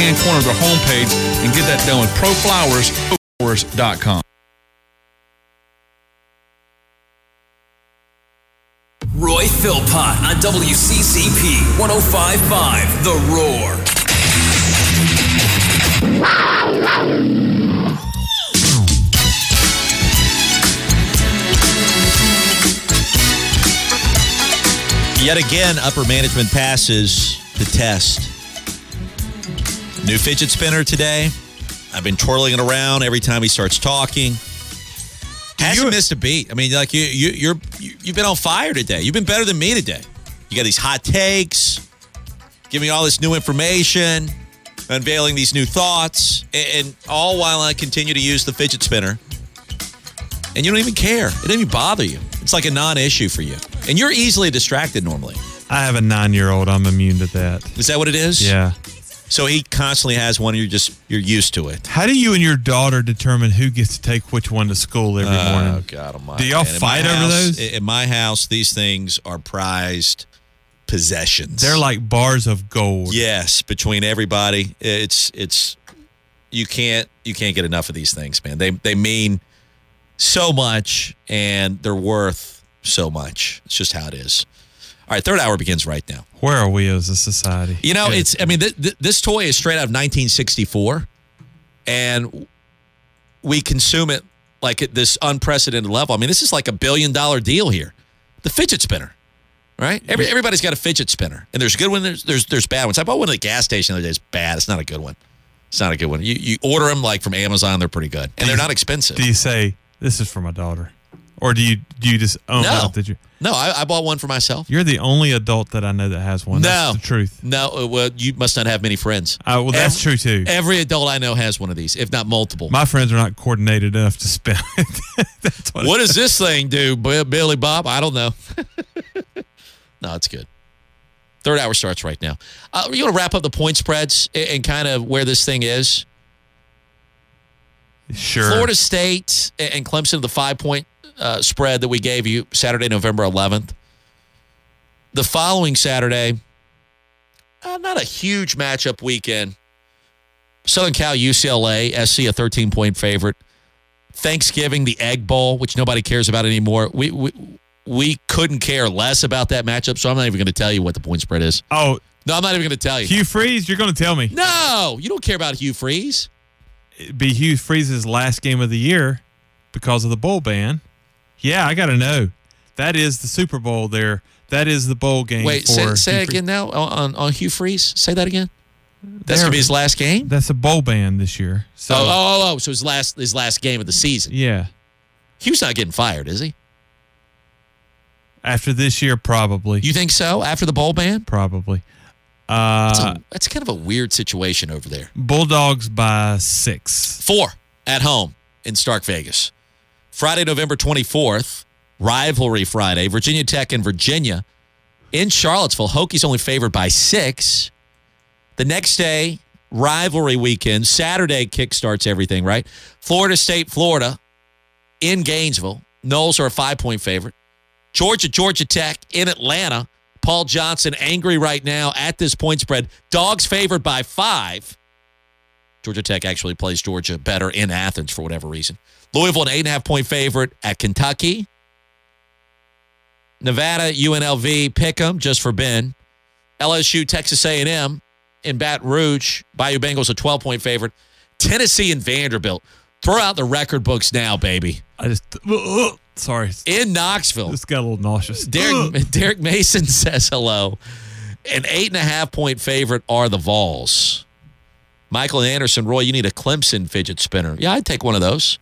right-hand corner of their homepage and get that done with proflowers.com. Roy Philpott on WCCP 1055 The Roar. Yet again, upper management passes the test. New fidget spinner today. I've been twirling it around every time he starts talking. Hasn't missed a beat. I mean, like you, you, you're, you, you've been on fire today. You've been better than me today. You got these hot takes, giving me all this new information, unveiling these new thoughts, and, and all while I continue to use the fidget spinner. And you don't even care. It doesn't even bother you. It's like a non-issue for you. And you're easily distracted normally. I have a nine year old. I'm immune to that. Is that what it is? Yeah. So he constantly has one. You're just you're used to it. How do you and your daughter determine who gets to take which one to school every Oh morning? Oh God Almighty! Do y'all fight over house- those? In my house, these things are prized possessions. They're like bars of gold. yes, between everybody, it's it's you can't you can't get enough of these things, man. They they mean so much and they're worth so much. It's just how it is. All right, third hour begins right now. Where are we as a society? You know, it's. I mean, th- th- this toy is straight out of 1964, and we consume it like at this unprecedented level. I mean, this is like a billion dollar deal here. The fidget spinner, right? Every, everybody's got a fidget spinner, and there's good ones. There's, there's there's bad ones. I bought one at the gas station the other day. It's bad. It's not a good one. It's not a good one. You you order them like from Amazon. They're pretty good, and they're not expensive. Do you say this is for my daughter, or do you do you just own No. that you? no, I, I bought one for myself. You're the only adult that I know that has one. No. That's the truth. No, uh, well, you must not have many friends. Uh, well, that's Every- true too. Every adult I know has one of these, if not multiple. My friends are not coordinated enough to spend it. that's what. What does this thing do, Billy Bob? I don't know. no, it's good. Third hour starts right now. Uh, you want to wrap up the point spreads and, and kind of where this thing is? Sure. Florida State and and Clemson, the five point uh, spread that we gave you Saturday, November 11th. The following Saturday, uh, not a huge matchup weekend. Southern Cal, UCLA, SC, a 13 point favorite. Thanksgiving, the Egg Bowl, which nobody cares about anymore. We, we, we couldn't care less about that matchup, so I'm not even going to tell you what the point spread is. Oh, No, I'm not even going to tell you. Hugh Freeze, you're going to tell me. no, you don't care about Hugh Freeze. It'd be Hugh Freeze's last game of the year because of the bowl ban. Yeah, I got to know. That is the Super Bowl there. That is the bowl game. Wait, say, say it again now on, on, Hugh Freeze. Say that again. That's gonna be his last game. That's a bowl ban this year. So oh, oh, oh, oh, so his last his last game of the season. yeah, Hugh's not getting fired, is he? after this year, probably, You think so? After the bowl ban? probably. That's, Uh, a, that's kind of a weird situation over there. Bulldogs by six. Four at home in Stark Vegas. Friday, November 24th, rivalry Friday, Virginia Tech and Virginia in Charlottesville. Hokies only favored by six. The next day, rivalry weekend, Saturday kickstarts everything, right? Florida State, Florida in Gainesville. Noles are a five point favorite. Georgia, Georgia Tech in Atlanta. Paul Johnson angry right now at this point spread. Dogs favored by five. Georgia Tech actually plays Georgia better in Athens for whatever reason. Louisville, an eight and a half point favorite at Kentucky. Nevada, UNLV, pick 'em just for Ben. LSU, Texas A&M in Baton Rouge. Bayou Bengals, a 12 point favorite. Tennessee and Vanderbilt. Throw out the record books now, baby. I just ugh, sorry, In Knoxville. just got a little nauseous. Derek, uh. Derek Mason says hello. An eight and a half point favorite are the Vols. Michael and Anderson, Roy, you need a Clemson fidget spinner. Yeah, I'd take one of those.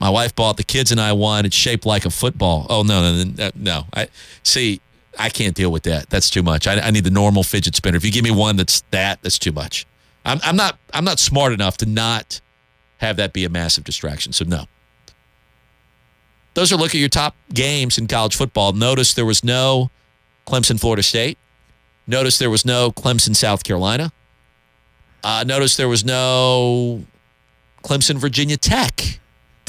My wife bought the kids and I one. It's shaped like a football. Oh no, no, no! I see. I can't deal with that. That's too much. I, I need the normal fidget spinner. If you give me one that's that, that's too much. I'm, I'm not. I'm not smart enough to not have that be a massive distraction. So no. Those are look at your top games in college football. Notice there was no Clemson, Florida State. Notice there was no Clemson, South Carolina. Uh, notice there was no Clemson, Virginia Tech.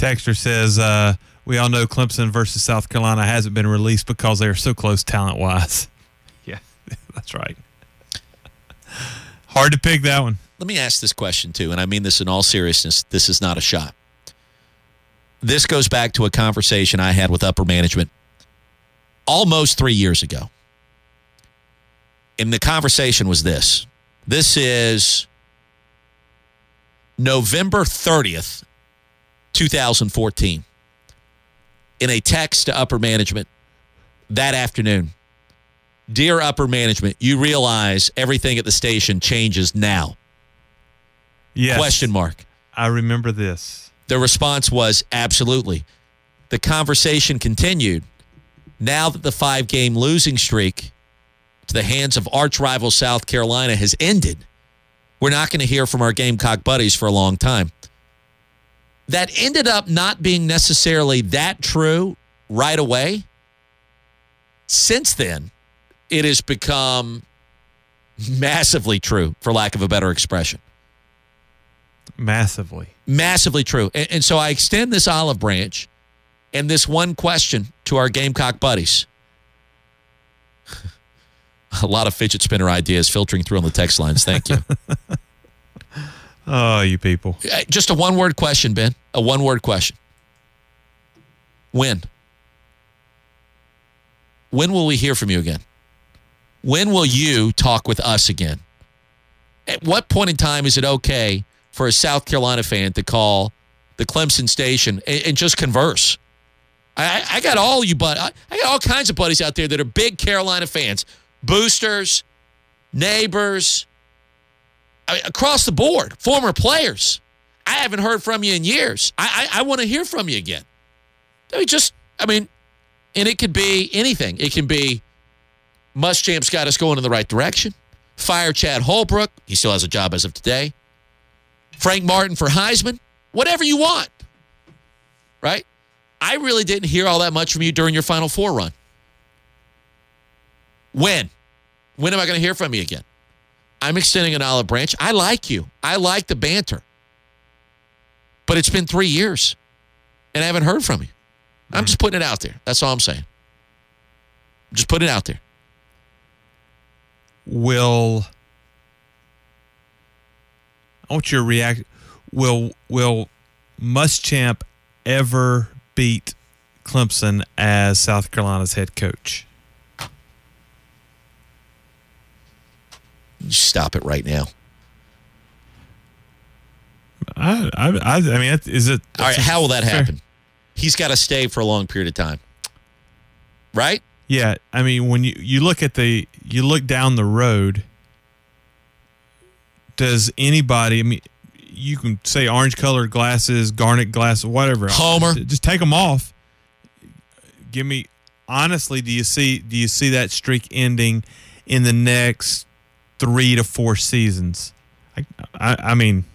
Texter says, uh, we all know Clemson versus South Carolina hasn't been released because they are so close talent wise. Yeah, that's right. Hard to pick that one. let me ask this question too, and I mean this in all seriousness. This is not a shot. This goes back to a conversation I had with upper management almost three years ago. And the conversation was this this is November 30th, 2014. In a text to upper management that afternoon, Dear upper management, you realize everything at the station changes now. Yes. Question mark. I remember this. The response was absolutely. The conversation continued. Now that the five game losing streak to the hands of arch rival South Carolina has ended, we're not going to hear from our Gamecock buddies for a long time. That ended up not being necessarily that true right away. Since then, it has become massively true, for lack of a better expression. Massively. Massively true. And, and so I extend this olive branch and this one question to our Gamecock buddies. a lot of fidget spinner ideas filtering through on the text lines. Thank you. Oh, you people. Uh, Just a one word question, Ben. A one word question. When? When will we hear from you again? When will you talk with us again? At what point in time is it okay for a South Carolina fan to call the Clemson station and, and just converse? I, I got all you, but I, I got all kinds of buddies out there that are big Carolina fans, boosters, neighbors, I mean, across the board, former players. I haven't heard from you in years. I I, I want to hear from you again. I mean, just I mean, and it could be anything. It can be Muschamp's got us going in the right direction. Fire Chad Holbrook. He still has a job as of today. Frank Martin for Heisman. Whatever you want. Right? I really didn't hear all that much from you during your Final Four run. When? When am I going to hear from you again? I'm extending an olive branch. I like you. I like the banter. But it's been three years and I haven't heard from you. I'm mm-hmm. just putting it out there. That's all I'm saying. Just put it out there. Will I want your react will will Muschamp ever beat Clemson as South Carolina's head coach? Stop it right now. I I I, I mean, is it? All right, how will that fair. happen? He's got to stay for a long period of time. Right? Yeah, I mean, when you you look at the you look down the road, does anybody? I mean, you can say orange colored glasses, garnet glasses, whatever. Homer. just take them off. Give me honestly. Do you see? Do you see that streak ending in the next three to four seasons? I, I, I mean,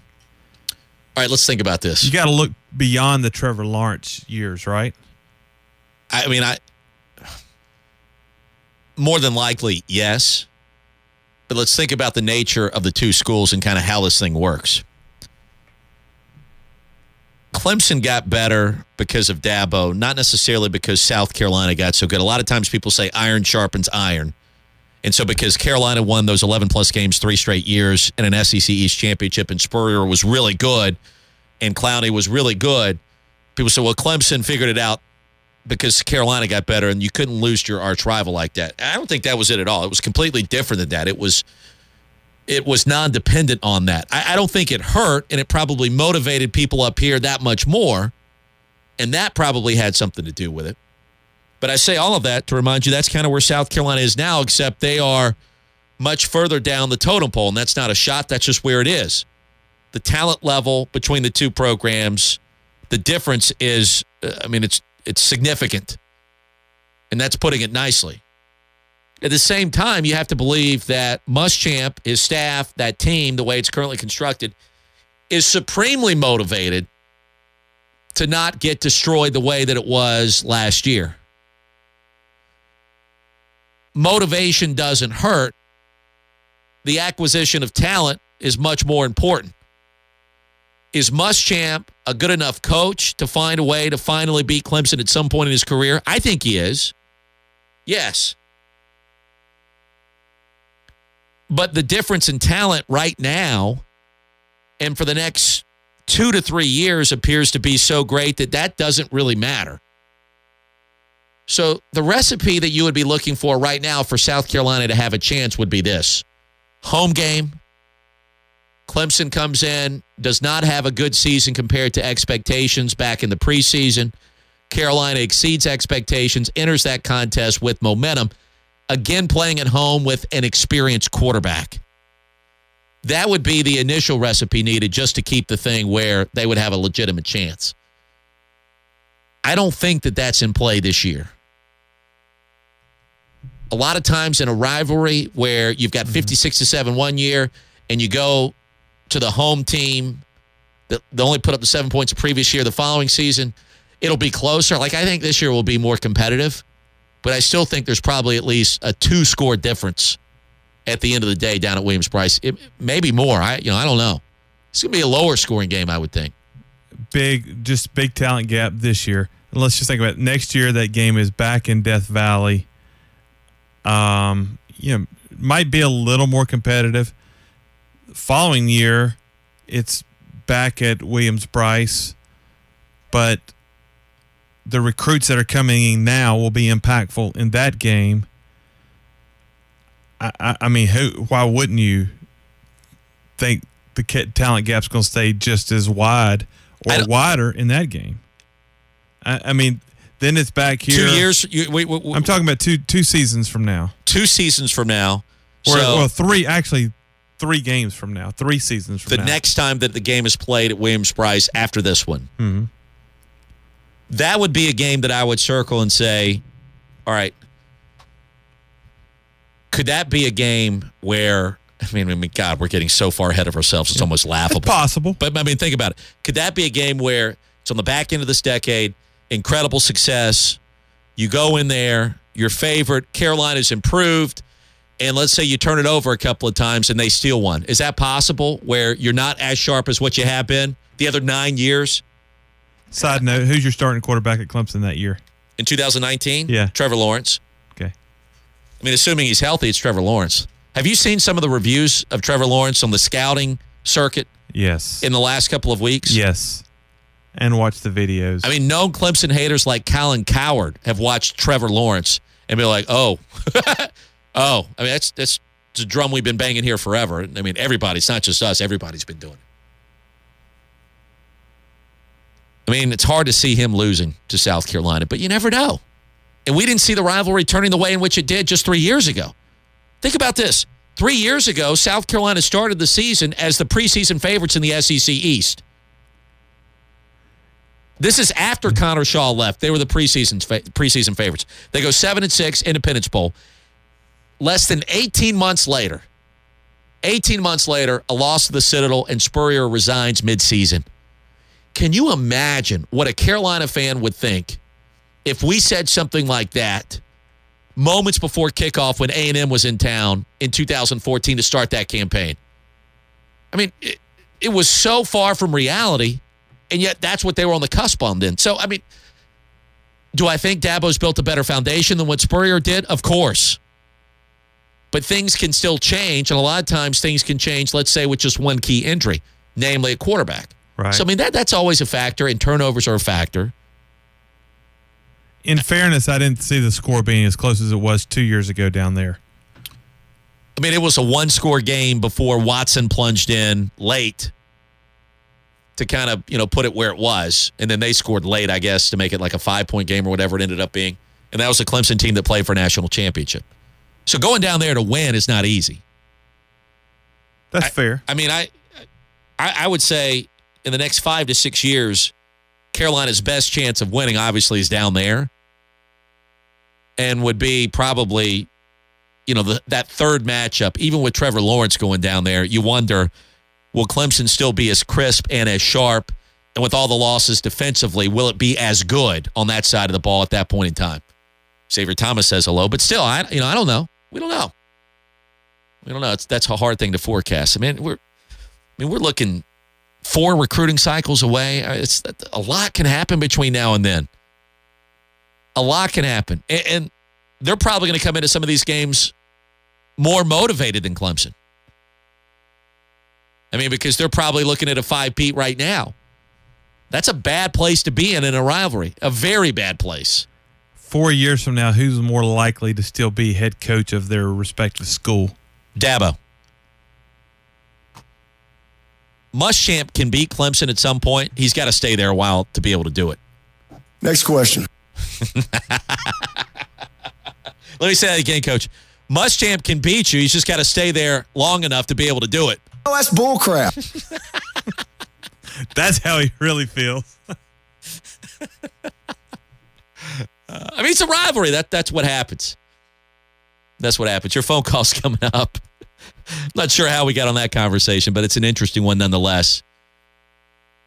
All right, let's think about this. you got to look beyond the Trevor Lawrence years, right? I mean, I more than likely, yes. But let's think about the nature of the two schools and kind of how this thing works. Clemson got better because of Dabo, not necessarily because South Carolina got so good. A lot of times people say iron sharpens iron. And so because Carolina won those 11 plus games three straight years in an SEC East championship and Spurrier was really good and Clowney was really good, people say, well, Clemson figured it out because Carolina got better and you couldn't lose to your arch rival like that. I don't think that was it at all. It was completely different than that. It was it was non-dependent on that. I, I don't think it hurt, and it probably motivated people up here that much more, and that probably had something to do with it. But I say all of that to remind you that's kind of where South Carolina is now, except they are much further down the totem pole, and that's not a shot. That's just where it is. The talent level between the two programs, the difference is, uh, I mean, it's it's significant, and that's putting it nicely. At the same time, you have to believe that Muschamp, his staff, that team, the way it's currently constructed, is supremely motivated to not get destroyed the way that it was last year. Motivation doesn't hurt. The acquisition of talent is much more important. Is Muschamp a good enough coach to find a way to finally beat Clemson at some point in his career? I think he is. Yes. But the difference in talent right now and for the next two to three years appears to be so great that that doesn't really matter. So the recipe that you would be looking for right now for South Carolina to have a chance would be this home game. Clemson comes in, does not have a good season compared to expectations back in the preseason. Carolina exceeds expectations, enters that contest with momentum, again playing at home with an experienced quarterback. That would be the initial recipe needed just to keep the thing where they would have a legitimate chance. I don't think that that's in play this year. A lot of times in a rivalry where you've got mm-hmm. 56 to 7 one year and you go to the home team that they only put up the seven points the previous year, the following season, it'll be closer. Like I think this year will be more competitive, but I still think there's probably at least a two score difference at the end of the day down at Williams Brice maybe more. I you know I don't know. It's gonna be a lower scoring game, I would think. Big, just big talent gap this year. And let's just think about it. next year. That game is back in Death Valley. Um, you know, might be a little more competitive. Following year, it's back at Williams Brice, but the recruits that are coming in now will be impactful in that game. I, I, I mean, who? Why wouldn't you think the talent gap's going to stay just as wide or wider in that game? I, I mean, then it's back here. Two years. You, wait, wait, I'm talking about two two seasons from now, two seasons from now. or so well, three actually, three games from now, three seasons from the now. next time that the game is played at Williams Brice after this one, Mhm. that would be a game that I would circle and say, all right, could that be a game where I mean, I mean, God, we're getting so far ahead of ourselves; it's almost it's laughable. possible. But I mean, think about it. Could that be a game where it's on the back end of this decade, incredible success? You go in there, your favorite, Carolina's improved, and let's say you turn it over a couple of times and they steal one. Is that possible where you're not as sharp as what you have been the other nine years? Side note: Who's your starting quarterback at Clemson that year? In 2019? Yeah. Trevor Lawrence. Okay. I mean, assuming he's healthy, it's Trevor Lawrence. Have you seen some of the reviews of Trevor Lawrence on the scouting circuit Yes. in the last couple of weeks? yes. And watch the videos. I mean, known Clemson haters like Colin Cowherd have watched Trevor Lawrence and be like, "Oh, oh." I mean, that's that's a drum we've been banging here forever. I mean, everybody's not just us. Everybody's been doing it. I mean, it's hard to see him losing to South Carolina, but you never know. And we didn't see the rivalry turning the way in which it did just three years ago. Think about this. Three years ago, South Carolina started the season as the preseason favorites in the SEC East. This is after mm-hmm. Connor Shaw left. They were the preseason fa- preseason favorites. They go seven and six, Independence Bowl. Less than 18 months later, 18 months later, a loss to the Citadel and Spurrier resigns midseason. Can you imagine what a Carolina fan would think if we said something like that moments before kickoff when A&M was in town in 2014 to start that campaign? I mean, it, it was so far from reality, and yet that's what they were on the cusp on then. So, I mean, do I think Dabo's built a better foundation than what Spurrier did? Of course. But things can still change, and a lot of times things can change, let's say, with just one key injury, namely a quarterback. Right. So, I mean, that, that's always a factor, and turnovers are a factor. In fairness, I didn't see the score being as close as it was two years ago down there. I mean, it was a one score game before Watson plunged in late to kind of, you know, put it where it was. And then they scored late, I guess, to make it like a five point game or whatever it ended up being. And that was a Clemson team that played for national championship. So going down there to win is not easy. That's fair. I mean, I, I, I would say in the next five to six years, Carolina's best chance of winning obviously is down there, and would be probably, you know, the, that third matchup. Even with Trevor Lawrence going down there, you wonder, will Clemson still be as crisp and as sharp? And with all the losses defensively, will it be as good on that side of the ball at that point in time? Xavier Thomas says hello, but still, I you know I don't know. We don't know. We don't know. It's that's a hard thing to forecast. I mean, we're I mean we're looking four recruiting cycles away. Uh, It's a lot can happen between now and then. A lot can happen, and, and they're probably going to come into some of these games more motivated than Clemson. I mean, because they're probably looking at a five peat right now. That's a bad place to be in in a rivalry. A very bad place. Four years from now, who's more likely to still be head coach of their respective school? Dabo. Muschamp can beat Clemson at some point. He's got to stay there a while to be able to do it. Next question. Let me say that again, Coach. Muschamp can beat you. He's just got to stay there long enough to be able to do it. Oh, that's bullcrap. That's how he really feels. I mean, it's a rivalry. That that's what happens. That's what happens. Your phone call's coming up. Not sure how we got on that conversation, but it's an interesting one nonetheless.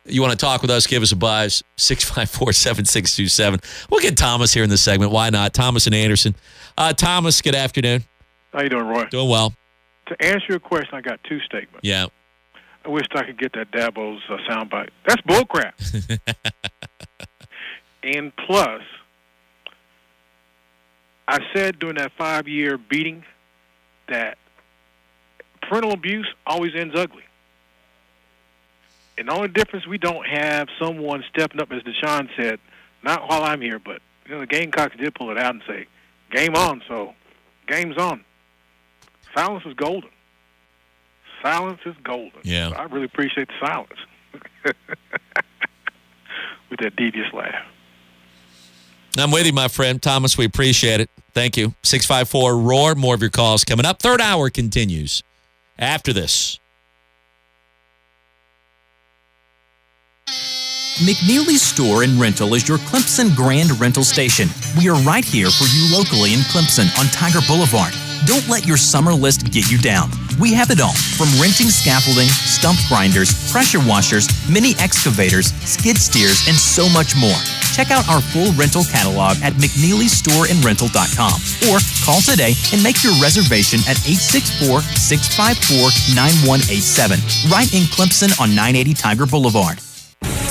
You want to talk with us? Give us a buzz 654 7627. We'll get Thomas here in this segment. Why not? Thomas and Anderson. Uh, Thomas, good afternoon. How you doing, Roy? Doing well. To answer your question, I got two statements. Yeah. I wish I could get that Dabo's uh, soundbite. That's bullcrap. and plus, I said during that five-year beating that parental abuse always ends ugly. And the only difference, we don't have someone stepping up, as Deshaun said, not while I'm here, but you know the Gamecocks did pull it out and say, "Game on." So, game's on. Silence is golden. Silence is golden. Yeah. So I really appreciate the silence with that devious laugh. I'm with you, my friend. Thomas, we appreciate it. Thank you. 654 Roar. More of your calls coming up. Third hour continues after this. McNeely's Store and Rental is your Clemson Grand Rental Station. We are right here for you locally in Clemson on Tiger Boulevard. Don't let your summer list get you down. We have it all from renting scaffolding, stump grinders, pressure washers, mini excavators, skid steers, and so much more. Check out our full rental catalog at McNeelyStoreandRental.com or call today and make your reservation at 864 654 9187, right in Clemson on 980 Tiger Boulevard.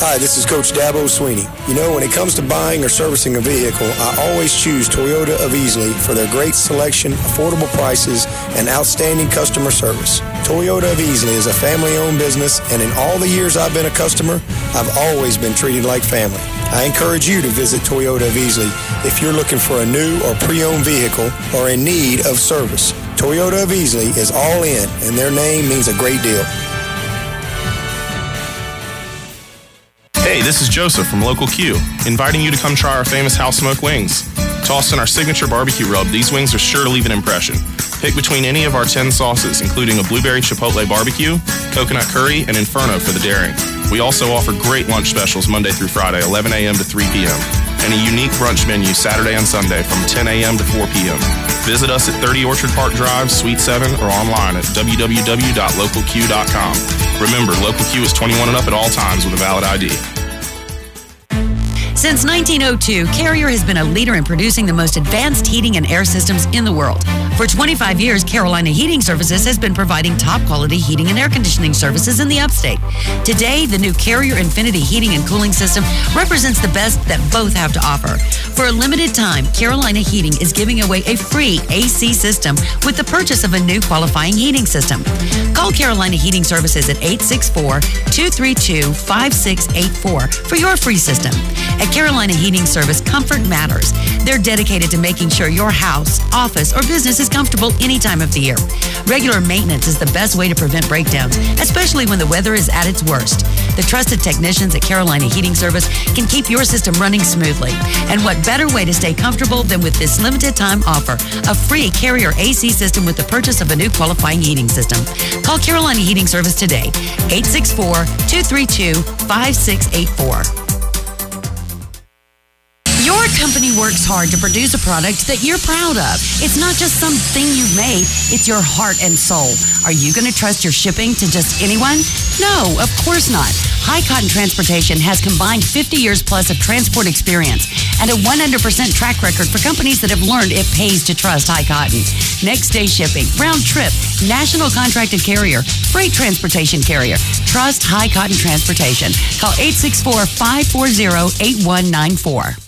Hi, this is Coach Dabo Swinney. You know, when it comes to buying or servicing a vehicle, I always choose Toyota of Easley for their great selection, affordable prices, and outstanding customer service. Toyota of Easley is a family-owned business, and in all the years I've been a customer, I've always been treated like family. I encourage you to visit Toyota of Easley if you're looking for a new or pre-owned vehicle or in need of service. Toyota of Easley is all in, and their name means a great deal. Hey, this is Joseph from Local Q, inviting you to come try our famous house smoked wings. Tossed in our signature barbecue rub, these wings are sure to leave an impression. Pick between any of our 10 sauces, including a blueberry chipotle barbecue, coconut curry, and inferno for the daring. We also offer great lunch specials Monday through Friday, 11 a.m. to 3 p.m., and a unique brunch menu Saturday and Sunday from 10 a.m. to 4 p.m. Visit us at 30 Orchard Park Drive, Suite 7, or online at www.localq.com. Remember, Local Q is 21 and up at all times with a valid ID. Since 1902, Carrier has been a leader in producing the most advanced heating and air systems in the world. For 25 years, Carolina Heating Services has been providing top quality heating and air conditioning services in the upstate. Today, the new Carrier Infinity heating and cooling system represents the best that both have to offer. For a limited time, Carolina Heating is giving away a free AC system with the purchase of a new qualifying heating system. Call Carolina Heating Services at 864 232 5684 for your free system. At Carolina Heating Service, comfort matters. They're dedicated to making sure your house, office, or business is comfortable any time of the year. Regular maintenance is the best way to prevent breakdowns, especially when the weather is at its worst. The trusted technicians at Carolina Heating Service can keep your system running smoothly. And what better way to stay comfortable than with this limited time offer? A free carrier AC system with the purchase of a new qualifying heating system. Call Carolina Heating Service today, 864 232 5684. Your company works hard to produce a product that you're proud of. It's not just something you've made, it's your heart and soul. Are you going to trust your shipping to just anyone? No, of course not. High Cotton Transportation has combined 50 years plus of transport experience and a 100% track record for companies that have learned it pays to trust High Cotton. Next day shipping, round trip, national contracted carrier, freight transportation carrier. Trust High Cotton Transportation. Call 864 540 8194.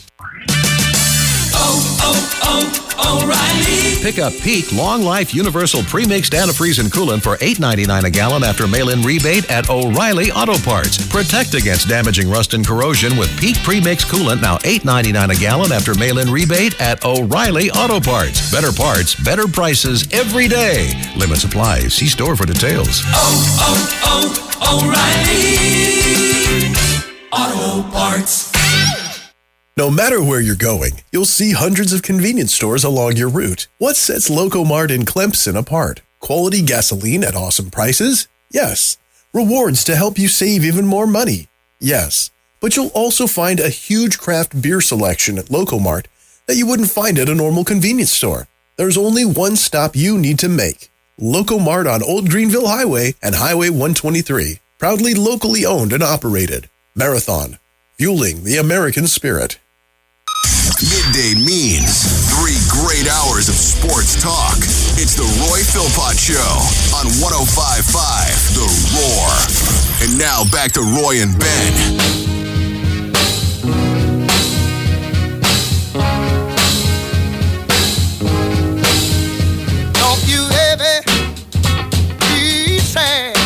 Oh, oh, oh, O'Reilly. Pick up Peak Long Life Universal Premixed Antifreeze and Coolant for $8.99 a gallon after mail-in rebate at O'Reilly Auto Parts. Protect against damaging rust and corrosion with Peak Premixed Coolant now $8.99 a gallon after mail-in rebate at O'Reilly Auto Parts. Better parts, better prices every day. Limit supplies. See store for details. Oh, oh, oh, O'Reilly. Auto Parts. No matter where you're going, you'll see hundreds of convenience stores along your route. What sets Locomart in Clemson apart? Quality gasoline at awesome prices? Yes. Rewards to help you save even more money? Yes. But you'll also find a huge craft beer selection at Locomart that you wouldn't find at a normal convenience store. There's only one stop you need to make. Locomart on Old Greenville Highway and Highway 123. Proudly locally owned and operated. Marathon. Fueling the American spirit. Midday means three great hours of sports talk. It's the Roy Philpott Show on 1055 The Roar. And now back to Roy and Ben. Don't you ever be sad.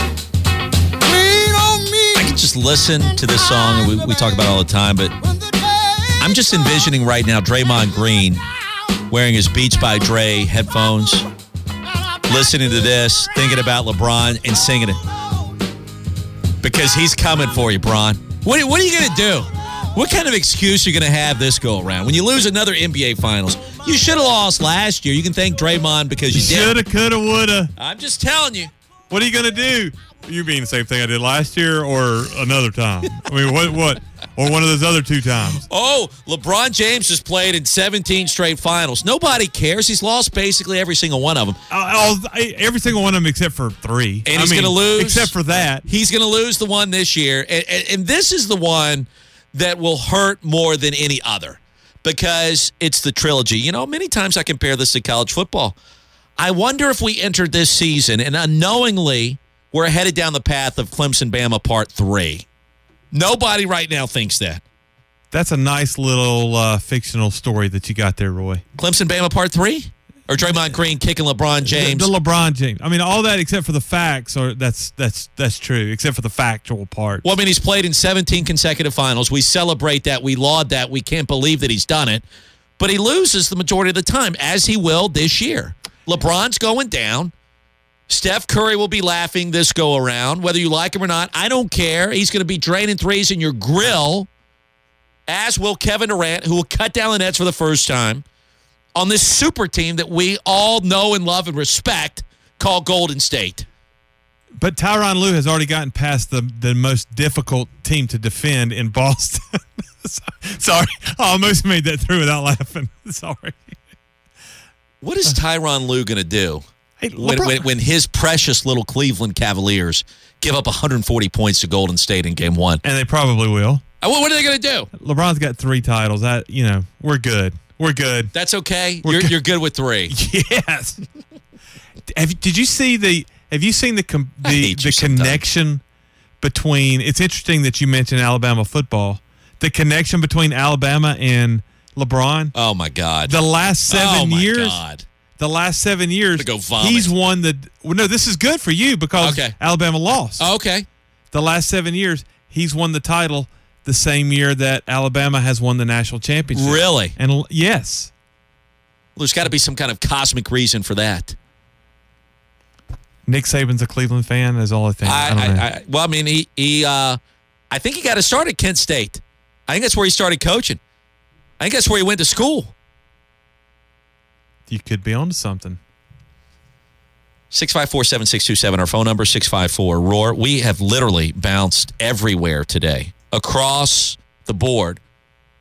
Lean on me. I could just listen to this song, and we, we talk about all the time, but I'm just envisioning right now Draymond Green wearing his Beats by Dre headphones, listening to this, thinking about LeBron, and singing it. Because he's coming for you, Bron. What, what are you going to do? What kind of excuse are you going to have this go around? When you lose another NBA Finals, you should have lost last year. You can thank Draymond because you did. Shoulda, coulda, woulda. I'm just telling you. What are you gonna do? You mean the same thing I did last year, or another time? I mean, what, what, or one of those other two times? Oh, LeBron James has played in 17 straight finals. Nobody cares. He's lost basically every single one of them. I'll, uh, I, every single one of them except for three. And I he's going to lose. except for that. He's going to lose the one this year. And, and, and this is the one that will hurt more than any other because it's the trilogy. You know, many times I compare this to college football. I wonder if we entered this season and unknowingly we're headed down the path of Clemson Bama Part 3. Nobody right now thinks that. That's a nice little uh, fictional story that you got there, Roy. Clemson Bama Part 3? Or Draymond Green kicking LeBron James? The, the LeBron James. I mean, all that except for the facts, or that's that's that's true, except for the factual part. Well, I mean, he's played in 17 consecutive finals. We celebrate that. We laud that. We can't believe that he's done it. But he loses the majority of the time, as he will this year. LeBron's going down. Steph Curry will be laughing this go around, whether you like him or not. I don't care. He's going to be draining threes in your grill, as will Kevin Durant, who will cut down the nets for the first time on this super team that we all know and love and respect called Golden State. But Tyronn Lue has already gotten past the, the most difficult team to defend in Boston. Sorry, I almost made that through without laughing. Sorry. What is Tyronn Lue going to do Hey, when, when, when his precious little Cleveland Cavaliers give up 140 points to Golden State in game one? And they probably will. Uh, What, are they going to do? LeBron's got three titles. That you know, we're good. We're good. That's okay. We're You're, good. you're good with three. Yes. have, did you see the? Have you seen the com, the the sometimes. connection between? It's interesting that you mentioned Alabama football. The connection between Alabama and LeBron. Oh, my God. The last seven oh, my years. God. The last seven years. He's won the. Well, no, this is good for you because Okay. Alabama lost. Okay. The last seven years, he's won the title. The same year that Alabama has won the national championship. Really? And yes, There's got to be some kind of cosmic reason for that. Nick Saban's a Cleveland fan. Is all I think. I, I, don't know. I, I, well, I mean, he, he uh, I think he got to start at Kent State. I think that's where he started coaching. I think that's where he went to school. You could be onto something. 654 7627, our phone number 654 Roar. We have literally bounced everywhere today, across the board,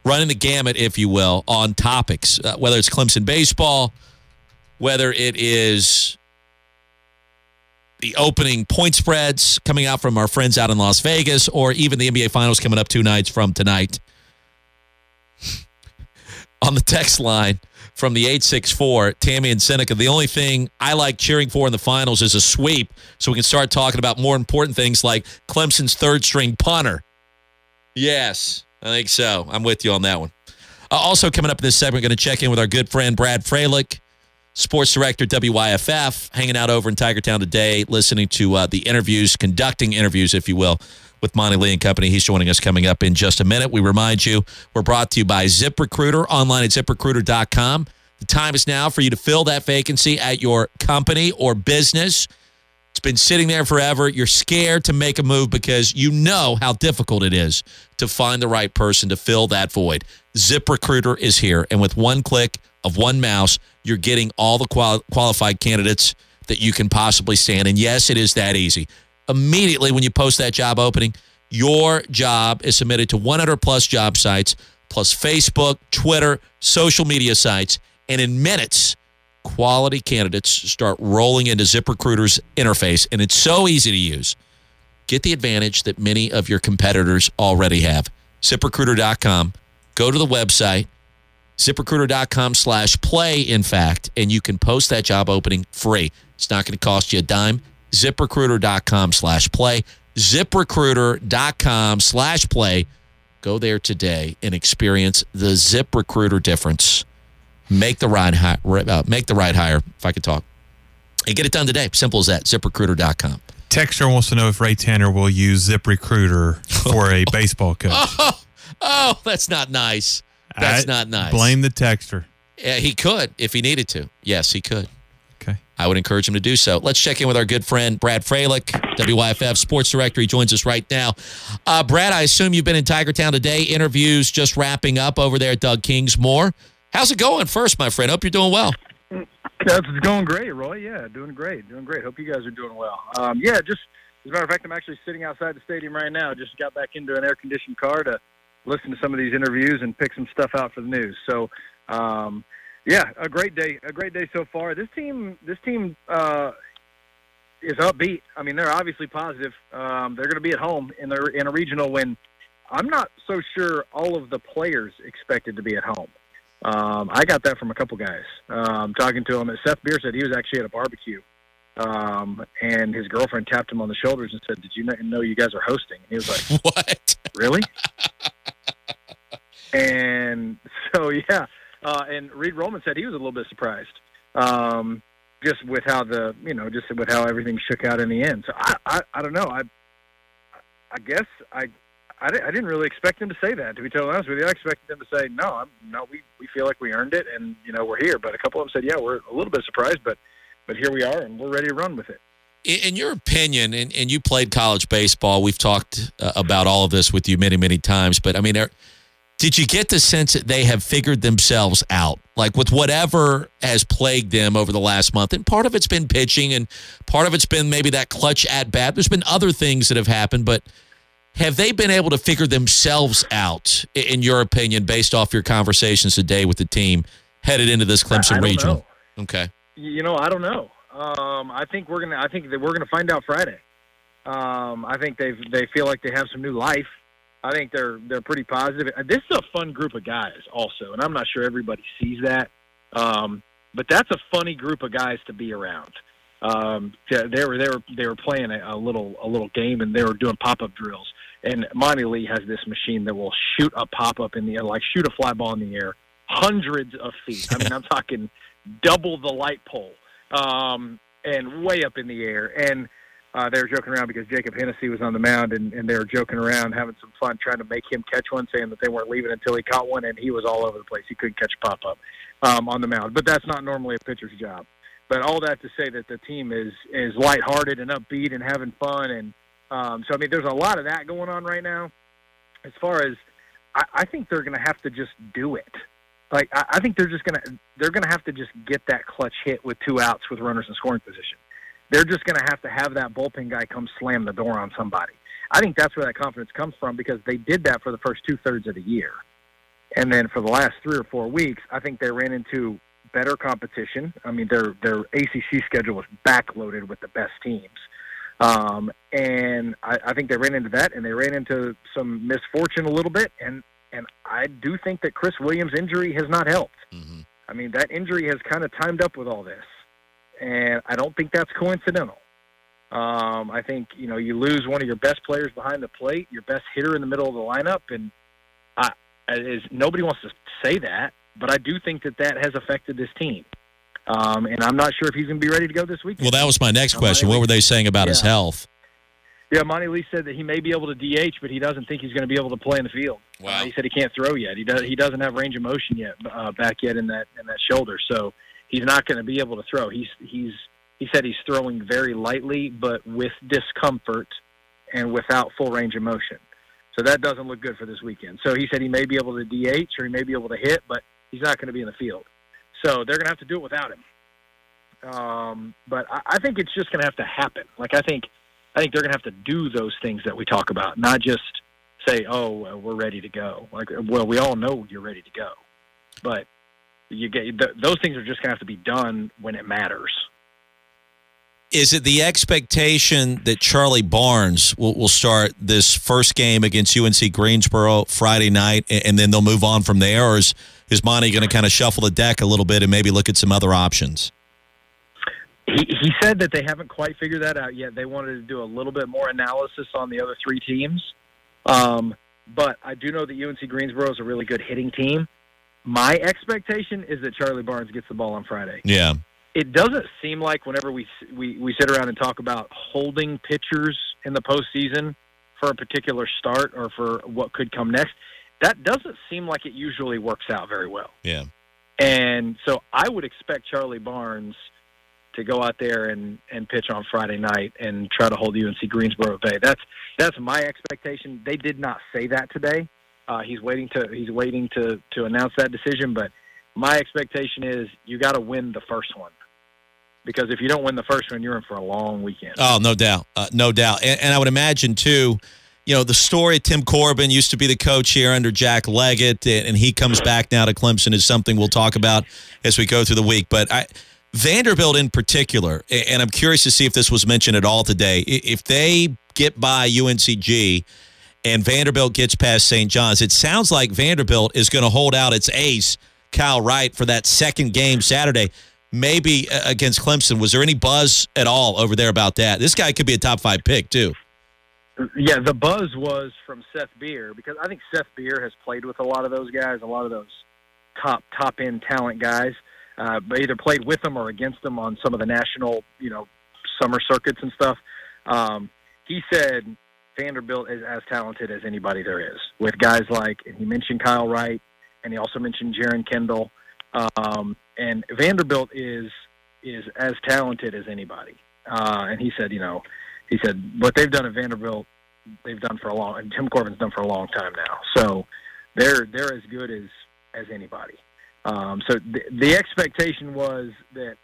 running the gamut, if you will, on topics, uh, whether it's Clemson baseball, whether it is the opening point spreads coming out from our friends out in Las Vegas, or even the NBA Finals coming up two nights from tonight. on the text line from the 864, Tammy and Seneca. The only thing I like cheering for in the finals is a sweep so we can start talking about more important things like Clemson's third string punter. Yes, I think so. I'm with you on that one. Uh, also, coming up in this segment, we're going to check in with our good friend Brad Fralick, sports director WYFF, hanging out over in Tigertown today, listening to uh, the interviews, conducting interviews, if you will, with Monty Lee and Company. He's joining us coming up in just a minute. We remind you, we're brought to you by ZipRecruiter, online at ziprecruiter.com. The time is now for you to fill that vacancy at your company or business. It's been sitting there forever. You're scared to make a move because you know how difficult it is to find the right person to fill that void. ZipRecruiter is here, and with one click of one mouse, you're getting all the qual- qualified candidates that you can possibly stand. And yes, it is that easy. Immediately when you post that job opening, your job is submitted to 100 plus job sites, plus Facebook, Twitter, social media sites, and in minutes, quality candidates start rolling into ZipRecruiter's interface, and it's so easy to use. Get the advantage that many of your competitors already have. ZipRecruiter.com. Go to the website, ziprecruiter.com slash play, in fact, and you can post that job opening free. It's not going to cost you a dime. ZipRecruiter.com slash play. ZipRecruiter.com slash play. Go there today and experience the ZipRecruiter difference. Make the right hi- uh, make the right hire. If I could talk, and get it done today. Simple as that. ZipRecruiter.com. Texter wants to know if Ray Tanner will use ZipRecruiter for a baseball coach. Oh, oh, that's not nice. That's I not nice. Blame the texter. Yeah, he could if he needed to. Yes, he could. Okay. I would encourage him to do so. Let's check in with our good friend Brad Fralick, WYFF sports director. He joins us right now. Uh, Brad, I assume you've been in Tigertown today. Interviews just wrapping up over there at Doug Kingsmore. How's it going first, my friend? Hope you're doing well. That's going great, Roy. Yeah, doing great, doing great. Hope you guys are doing well. Um, yeah, just as a matter of fact, I'm actually sitting outside the stadium right now. Just got back into an air-conditioned car to listen to some of these interviews and pick some stuff out for the news. So, um, yeah, a great day, a great day so far. This team, this team uh, is upbeat. I mean, they're obviously positive. Um, they're going to be at home in the in a regional when I'm not so sure all of the players expected to be at home. Um, I got that from a couple guys. Um, talking to him, Seth Beer said he was actually at a barbecue, um, and his girlfriend tapped him on the shoulders and said, "Did you kn- know you guys are hosting?" And he was like, "What? Really?" and so, yeah. Uh, and Reed Rohlman said he was a little bit surprised, um, just with how the you know, just with how everything shook out in the end. So I, I, I don't know. I, I guess I I, di- I didn't really expect him to say that. To be totally honest with you, I expected him to say, "No, I'm, no, we we feel like we earned it, and you know we're here." But a couple of them said, "Yeah, we're a little bit surprised, but but here we are, and we're ready to run with it." In, your opinion, and, and you played college baseball, we've talked uh, about all of this with you many, many times. But I mean, are, did you get the sense that they have figured themselves out, like with whatever has plagued them over the last month? And part of it's been pitching, and part of it's been maybe that clutch at bat. There's been other things that have happened, but have they been able to figure themselves out, in your opinion, based off your conversations today with the team headed into this Clemson regional? know. Okay. You know, I don't know. Um, I think we're gonna. I think that we're gonna find out Friday. Um, I think they they feel like they have some new life. I think they're they're pretty positive. This is a fun group of guys, also, and I'm not sure everybody sees that. Um, but that's a funny group of guys to be around. Um, they were they were they were playing a, a little a little game, and they were doing pop up drills. And Monty Lee has this machine that will shoot a pop up in the air, like shoot a fly ball in the air, hundreds of feet. I mean, I'm talking double the light pole, um, and way up in the air. And uh, they were joking around because Jacob Hennessy was on the mound, and, and they were joking around, having some fun, trying to make him catch one, saying that they weren't leaving until he caught one, and he was all over the place. He couldn't catch a pop up um, on the mound, but that's not normally a pitcher's job. But all that to say that the team is is lighthearted and upbeat and having fun, and um, so I mean, there's a lot of that going on right now. As far as I, I think they're going to have to just do it. Like I, I think they're just going to they're going to have to just get that clutch hit with two outs with runners in scoring position. They're just going to have to have that bullpen guy come slam the door on somebody. I think that's where that confidence comes from because they did that for the first two thirds of the year, and then for the last three or four weeks, I think they ran into better competition. I mean, their their ACC schedule was backloaded with the best teams. Um, and I, I think they ran into that, and they ran into some misfortune a little bit. And and I do think that Chris Williams' injury has not helped. I mean, that injury has kind of timed up with all this, and I don't think that's coincidental. Um, I think you know you lose one of your best players behind the plate, your best hitter in the middle of the lineup, and I is nobody wants to say that, but I do think that that has affected this team. Um, and I'm not sure if he's going to be ready to go this weekend. Well, that was my next Uh, question. Monty What were they saying about yeah. his health? Yeah, Monty Lee said that he may be able to DH, but he doesn't think he's going to be able to play in the field. Wow. Uh, he said he can't throw yet. He does. He doesn't have range of motion yet uh, back yet in that in that shoulder, so he's not going to be able to throw. He's he's he said he's throwing very lightly, but with discomfort and without full range of motion. So that doesn't look good for this weekend. So he said he may be able to DH or he may be able to hit, but he's not going to be in the field. So they're going to have to do it without him. Um, but I, I think it's just going to have to happen. Like I think, I think they're going to have to do those things that we talk about, not just say, "Oh, we're ready to go." Like, well, we all know you're ready to go, but you get th- those things are just going to have to be done when it matters. Is it the expectation that Charlie Barnes will, will start this first game against UNC Greensboro Friday night, and, and then they'll move on from there, or is is Monte going to kind of shuffle the deck a little bit and maybe look at some other options? He, he said that they haven't quite figured that out yet. They wanted to do a little bit more analysis on the other three teams. Um, but I do know that UNC Greensboro is a really good hitting team. My expectation is that Charlie Barnes gets the ball on Friday. Yeah. It doesn't seem like whenever we we we sit around and talk about holding pitchers in the postseason for a particular start or for what could come next, that doesn't seem like it usually works out very well. Yeah. And so I would expect Charlie Barnes to go out there and, and pitch on Friday night and try to hold UNC Greensboro at bay. That's that's my expectation. They did not say that today. Uh, he's waiting to he's waiting to to announce that decision. But my expectation is you got to win the first one because if you don't win the first one, you're in for a long weekend. Oh, no doubt, uh, no doubt, and, and I would imagine too. You know the story. Of Tim Corbin used to be the coach here under Jack Leggett, and he comes back now to Clemson is something we'll talk about as we go through the week. But I, Vanderbilt in particular, and I'm curious to see if this was mentioned at all today. If they get by UNCG and Vanderbilt gets past St. John's, it sounds like Vanderbilt is going to hold out its ace, Kyle Wright, for that second game Saturday, maybe uh, against Clemson. Was there any buzz at all over there about that? This guy could be a top five pick, too. Yeah, the buzz was from Seth Beer because I think Seth Beer has played with a lot of those guys, a lot of those top top end talent guys, uh, but either played with them or against them on some of the national, you know, summer circuits and stuff. Um, he said Vanderbilt is as talented as anybody there is, with guys like and he mentioned Kyle Wright, and he also mentioned Jeren Kendall, um, and Vanderbilt is is as talented as anybody. Uh, and he said, you know, he said what they've done at Vanderbilt, they've done for a long, and Tim Corbin's done for a long time now. So they're they're as good as as anybody. Um, so the, the expectation was that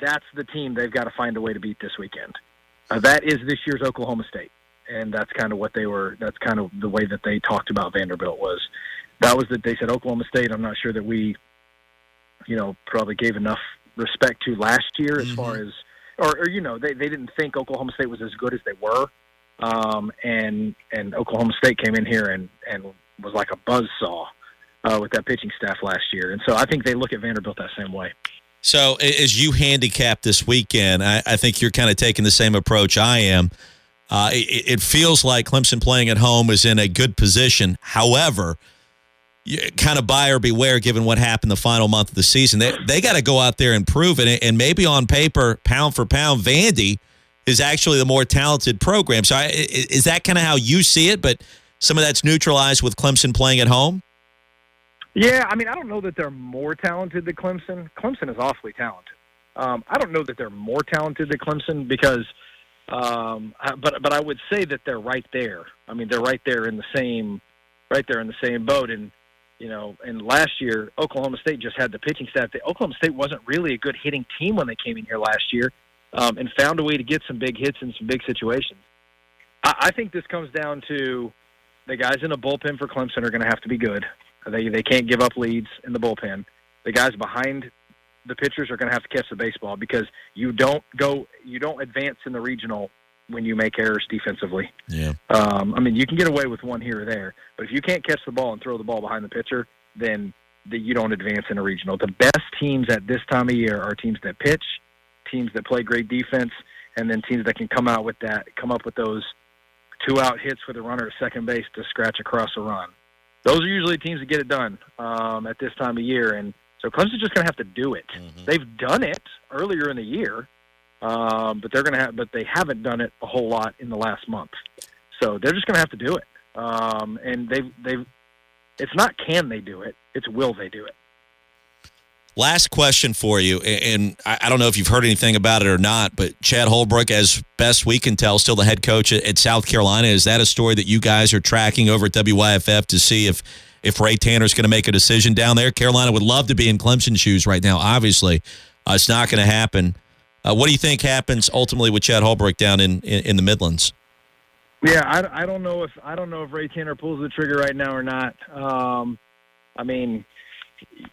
that's the team they've got to find a way to beat this weekend. Uh, that is this year's Oklahoma State, and that's kind of what they were. That's kind of the way that they talked about Vanderbilt was. That was that they said Oklahoma State. I'm not sure that we, you know, probably gave enough respect to last year as far as, or, or you know, they they didn't think Oklahoma State was as good as they were, um, and and Oklahoma State came in here and and was like a buzz saw uh, with that pitching staff last year, and so I think they look at Vanderbilt that same way. So as you handicap this weekend, I, I think you're kind of taking the same approach I am. Uh, it, it feels like Clemson playing at home is in a good position. However, kind of buyer beware given what happened the final month of the season. They, they got to go out there and prove it. And maybe on paper, pound for pound, Vandy is actually the more talented program. So i- is that kind of how you see it? But some of that's neutralized with Clemson playing at home? Yeah, I mean, I don't know that they're more talented than Clemson. Clemson is awfully talented. Um, I don't know that they're more talented than Clemson because, um, but but I would say that they're right there. I mean, they're right there in the same, right there in the same boat. And you know, and last year Oklahoma State just had the pitching staff. That Oklahoma State wasn't really a good hitting team when they came in here last year, um, and found a way to get some big hits in some big situations. I, I think this comes down to the guys in the bullpen for Clemson are going to have to be good. They they can't give up leads in the bullpen. The guys behind the pitchers are going to have to catch the baseball because you don't go you don't advance in the regional when you make errors defensively. Yeah. Um, I mean, you can get away with one here or there, but if you can't catch the ball and throw the ball behind the pitcher, then the, you don't advance in a regional. The best teams at this time of year are teams that pitch, teams that play great defense, and then teams that can come out with that, come up with those two out hits with a runner at second base to scratch across a run. those are usually teams that get it done um, at this time of year, and so Clemson's just going to have to do it. They've done it earlier in the year, um, but they're going to have, but they haven't done it a whole lot in the last month. So they're just going to have to do it. Um, and they've they've it's not can they do it, it's will they do it. Last question for you, and I don't know if you've heard anything about it or not, but Chad Holbrook, as best we can tell, still the head coach at, at South Carolina. Is that a story that you guys are tracking over at WYFF to see if if Ray Tanner's going to make a decision down there? Carolina would love to be in Clemson shoes right now. Obviously, uh, it's not going to happen. Uh, what do you think happens ultimately with Chad Holbrook down in, in, in the Midlands? Yeah, I, I don't know if I don't know if Ray Tanner pulls the trigger right now or not. Um, I mean,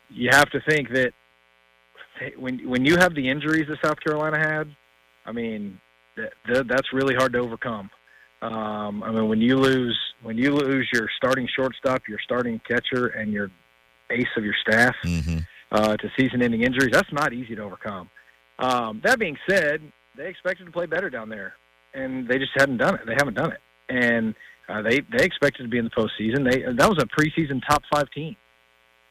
you have to think that when when you have the injuries that South Carolina had, I mean, that, that that's really hard to overcome. Um, I mean, when you lose when you lose your starting shortstop, your starting catcher, and your ace of your staff uh, to season-ending injuries, that's not easy to overcome. Um, that being said, they expected to play better down there, and they just hadn't done it. They haven't done it, and uh, they they expected to be in the postseason. They that was a preseason top five team,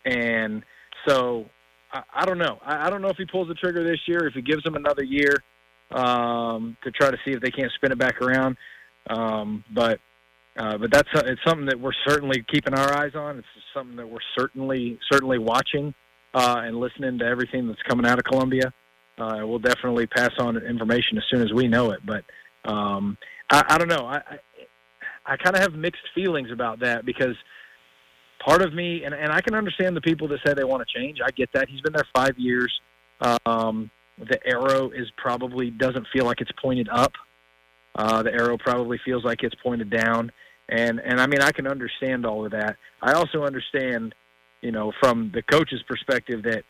and so I, I don't know. I, I don't know if he pulls the trigger this year. If he gives them another year um, to try to see if they can't spin it back around, um, but uh, but that's it's something that we're certainly keeping our eyes on. It's something that we're certainly certainly watching uh, and listening to everything that's coming out of Columbia. Uh, we'll definitely pass on information as soon as we know it. But um, I, I don't know. I I, I kind of have mixed feelings about that because part of me, and, and I can understand the people that say they want to change. I get that. He's been there five years. Um, the arrow is probably doesn't feel like it's pointed up. Uh, the arrow probably feels like it's pointed down, and and I mean I can understand all of that. I also understand, you know, from the coach's perspective that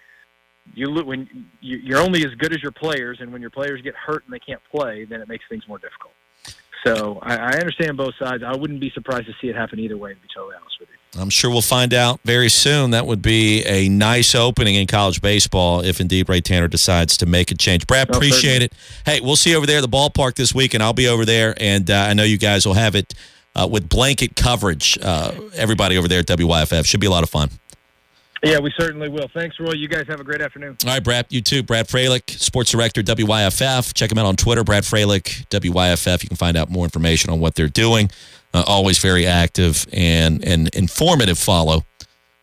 you look when you, you're only as good as your players, and when your players get hurt and they can't play, then it makes things more difficult. So I, I understand both sides. I wouldn't be surprised to see it happen either way. To be totally honest with you. I'm sure we'll find out very soon. That would be a nice opening in college baseball if indeed Ray Tanner decides to make a change. Brad, No, appreciate it. Hey, we'll see you over there at the ballpark this week, and I'll be over there. And uh, I know you guys will have it uh, with blanket coverage. Uh, everybody over there at WYFF should be a lot of fun. Yeah, we certainly will. Thanks, Roy. You guys have a great afternoon. All right, Brad, you too. Brad Fralick, sports director, WYFF. Check him out on Twitter, Brad Fralick, WYFF. You can find out more information on what they're doing. Uh, always very active and and informative follow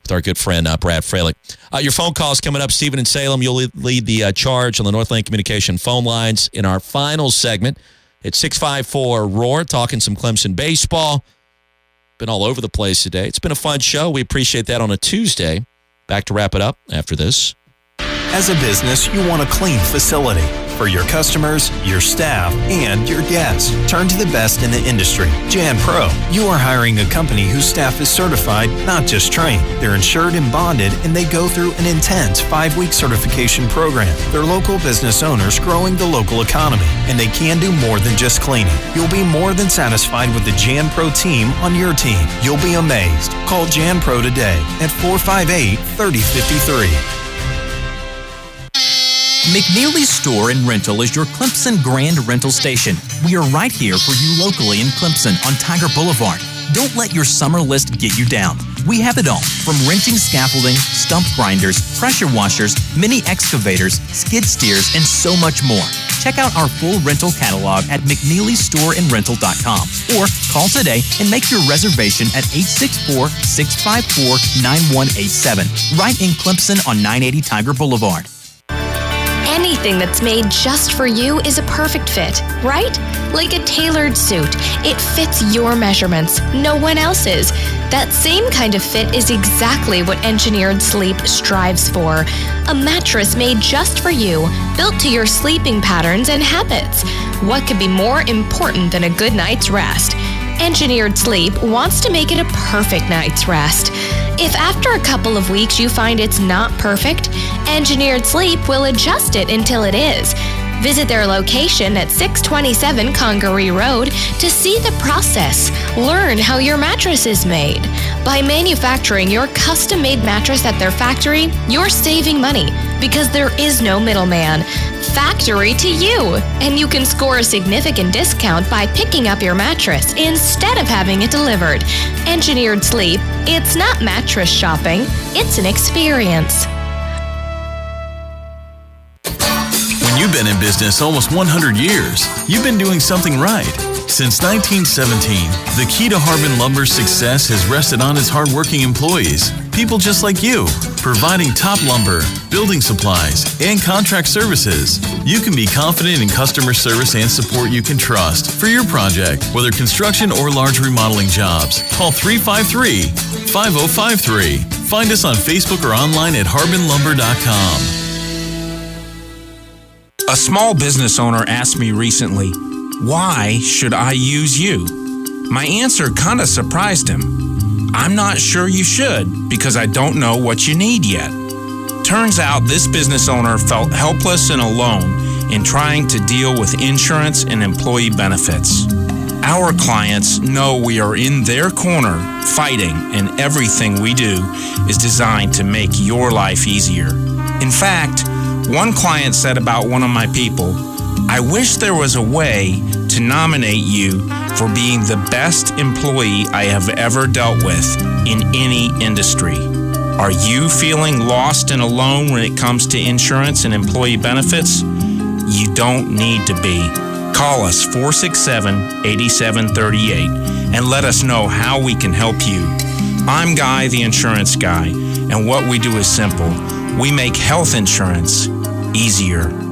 with our good friend uh, Brad Fralick. Uh, your phone call is coming up. Stephen in Salem, you'll lead, lead the uh, charge on the Northland Communication phone lines in our final segment. It's 654 Roar, talking some Clemson baseball. Been all over the place today. It's been a fun show. We appreciate that on a Tuesday. Back to wrap it up after this. As a business, you want a clean facility for your customers, your staff, and your guests. Turn to the best in the industry, Jan Pro. You are hiring a company whose staff is certified, not just trained. They're insured and bonded, and they go through an intense five week certification program. They're local business owners growing the local economy, and they can do more than just cleaning. You'll be more than satisfied with the Jan Pro team on your team. You'll be amazed. Call Jan Pro today at 458 3053. McNeely's Store and Rental is your Clemson Grand Rental Station. We are right here for you locally in Clemson on Tiger Boulevard. Don't let your summer list get you down. We have it all from renting scaffolding, stump grinders, pressure washers, mini excavators, skid steers, and so much more. Check out our full rental catalog at McNeelyStoreandRental.com or call today and make your reservation at 864 654 9187, right in Clemson on 980 Tiger Boulevard. Anything that's made just for you is a perfect fit, right? Like a tailored suit. It fits your measurements, no one else's. That same kind of fit is exactly what Engineered Sleep strives for. A mattress made just for you, built to your sleeping patterns and habits. What could be more important than a good night's rest? Engineered Sleep wants to make it a perfect night's rest. If after a couple of weeks you find it's not perfect, Engineered Sleep will adjust it until it is. Visit their location at 627 Congaree Road to see the process. Learn how your mattress is made. By manufacturing your custom made mattress at their factory, you're saving money. because there is no middleman. Factory to you. And you can score a significant discount by picking up your mattress instead of having it delivered. Engineered Sleep, it's not mattress shopping, it's an experience. Been in business almost 100 years, you've been doing something right. Since 1917, the key to Harbin Lumber's success has rested on its hardworking employees, people just like you, providing top lumber, building supplies, and contract services. You can be confident in customer service and support you can trust for your project, whether construction or large remodeling jobs. Call 353 5053. Find us on Facebook or online at harbinlumber.com. A small business owner asked me recently, Why should I use you? My answer kind of surprised him. I'm not sure you should because I don't know what you need yet. Turns out this business owner felt helpless and alone in trying to deal with insurance and employee benefits. Our clients know we are in their corner fighting, and everything we do is designed to make your life easier. In fact, one client said about one of my people, I wish there was a way to nominate you for being the best employee I have ever dealt with in any industry. Are you feeling lost and alone when it comes to insurance and employee benefits? You don't need to be. Call us 467 8738 and let us know how we can help you. I'm Guy, the insurance guy, and what we do is simple. We make health insurance easier.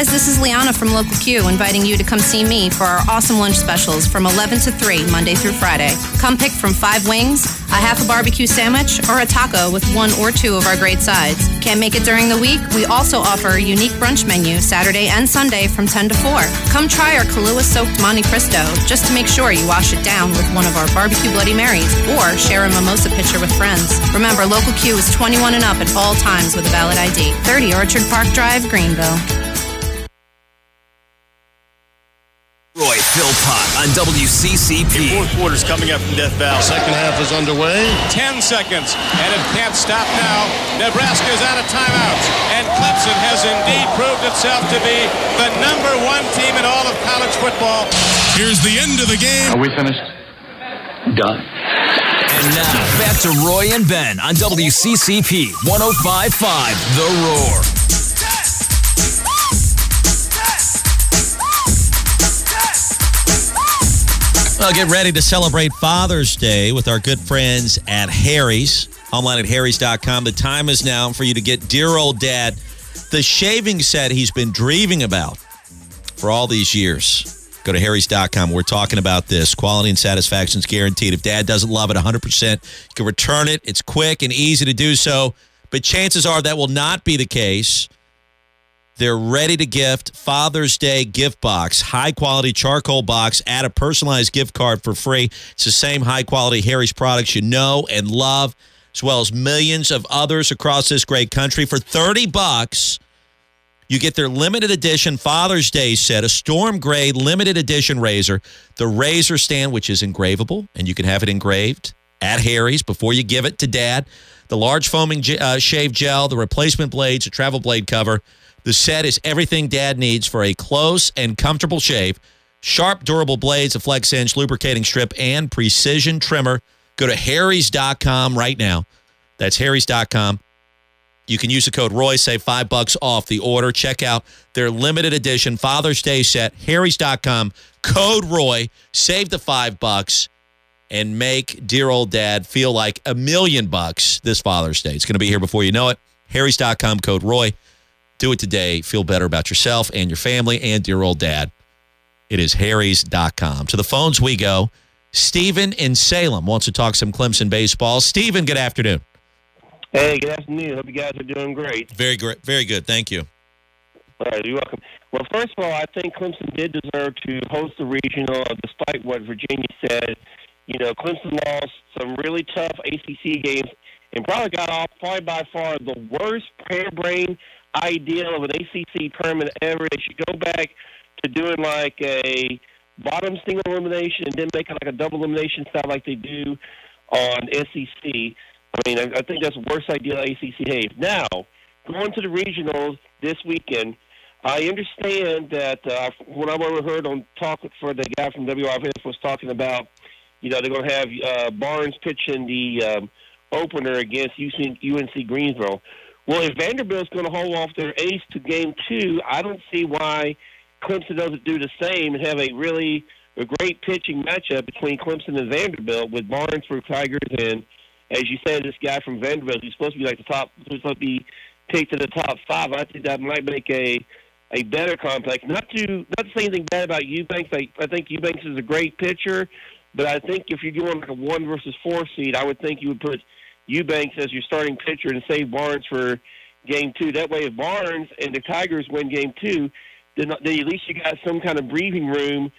Guys, this is Liana from Local Q inviting you to come see me for our awesome lunch specials from 11 to 3 Monday through Friday. Come pick from five wings, a half a barbecue sandwich, or a taco with one or two of our great sides. Can't make it during the week? We also offer a unique brunch menu Saturday and Sunday from 10 to 4. Come try our Kahlua soaked Monte Cristo just to make sure you wash it down with one of our barbecue Bloody Marys or share a mimosa pitcher with friends. Remember, Local Q is 21 and up at all times with a valid ID. 30 Orchard Park Drive, Greenville. On WCCP. Fourth quarter's coming up from Death Valley. Second half is underway. Ten seconds, and it can't stop now. Nebraska is out of timeouts, and Clemson has indeed proved itself to be the number one team in all of college football. Here's the end of the game. Are we finished? Done. And now, back to Roy and Ben on WCCP 1055 The Roar. Well, get ready to celebrate Father's Day with our good friends at Harry's. Online at harrys.com. The time is now for you to get dear old dad the shaving set he's been dreaming about for all these years. Go to harrys.com. We're talking about this. Quality and satisfaction is guaranteed. If dad doesn't love it 100%, you can return it. It's quick and easy to do so, but chances are that will not be the case. They're ready to gift Father's Day gift box, high quality charcoal box. Add a personalized gift card for free. It's the same high quality Harry's products you know and love, as well as millions of others across this great country. For 30 bucks, you get their limited edition Father's Day set, a storm gray limited edition razor, the razor stand, which is engravable, and you can have it engraved at Harry's before you give it to dad. The large foaming uh, shave gel, the replacement blades, a travel blade cover. The set is everything dad needs for a close and comfortable shave. Sharp, durable blades, a flex hinge, lubricating strip, and precision trimmer. Go to harrys.com right now. That's harrys.com. You can use the code Roy, save five bucks off the order. Check out their limited edition Father's Day set, harrys.com. Code Roy, save the five bucks, and make dear old dad feel like a million bucks this Father's Day. It's going to be here before you know it. harrys.com, code Roy. Do it today. Feel better about yourself and your family and dear old dad. It is harrys.com. To the phones we go. Stephen in Salem wants to talk some Clemson baseball. Stephen, good afternoon. Hey, good afternoon. Hope you guys are doing great. Very great. Very good. Thank you. All right, you're welcome. Well, first of all, I think Clemson did deserve to host the regional, despite what Virginia said. You know, Clemson lost some really tough ACC games and probably got off probably by far the worst harebrained idea of an ACC tournament ever. They should go back to doing like a bottom single elimination and then make like a double elimination style like they do on SEC. I mean, I, I think that's the worst idea ACC has. Now, going to the regionals this weekend, I understand that uh, what I overheard on talk for the guy from WRFS was talking about, you know, they're going to have uh, Barnes pitching the um, opener against UC, UNC Greensboro. Well, if Vanderbilt's going to hold off their ace to game two, I don't see why Clemson doesn't do the same and have a really a great pitching matchup between Clemson and Vanderbilt with Barnes for Tigers and, as you said, this guy from Vanderbilt who's supposed to be like the top, supposed to be picked to the top five. I think that might make a a better complex. Not to not to say anything bad about Eubanks. I, I think Eubanks is a great pitcher, but I think if you're doing like a one versus four seed, I would think you would put Eubanks as your starting pitcher and save Barnes for game two. That way, if Barnes and the Tigers win game two, then, then at least you got some kind of breathing room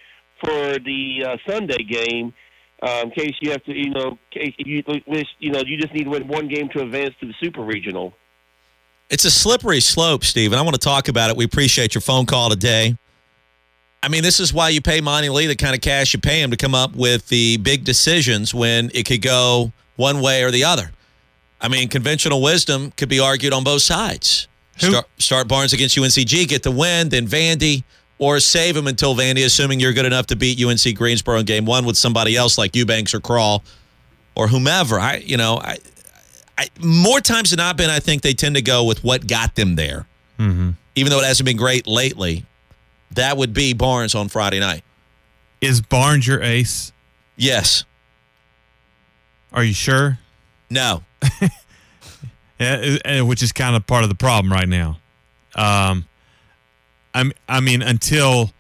for the uh, Sunday game. Um, in case you have to, you know, case you you know, you just need to win one game to advance to the super regional. It's a slippery slope, Steve, and I want to talk about it. We appreciate your phone call today. I mean, this is why you pay Monte Lee the kind of cash you pay him to come up with the big decisions when it could go one way or the other. I mean, conventional wisdom could be argued on both sides. Start, start Barnes against UNCG, get the win, then Vandy, or save him until Vandy, assuming you're good enough to beat UNC Greensboro in game one with somebody else like Eubanks or Krall or whomever. I, you know, I, I, more times than not, been I think they tend to go with what got them there. Mm-hmm. Even though it hasn't been great lately, that would be Barnes on Friday night. Is Barnes your ace? Yes. Are you sure? No. yeah, which is kind of part of the problem right now. Um, I I mean until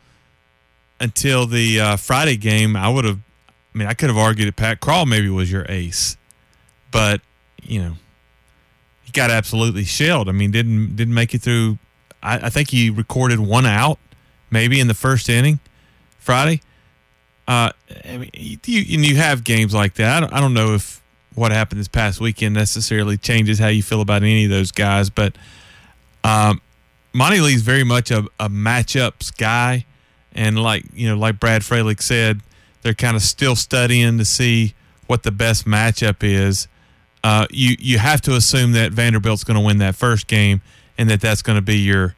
until the uh, Friday game, I would have. I mean, I could have argued that Pat Krall maybe was your ace, but you know, he got absolutely shelled. I mean, didn't didn't make it through. I, I think he recorded one out, maybe in the first inning, Friday. Uh, I mean, you, and you have games like that. I don't, I don't know if what happened this past weekend necessarily changes how you feel about any of those guys, but um, Monte Lee's very much a, a matchups guy, and like you know, like Brad Fralick said, they're kind of still studying to see what the best matchup is uh, you you have to assume that Vanderbilt's going to win that first game, and that that's going to be your,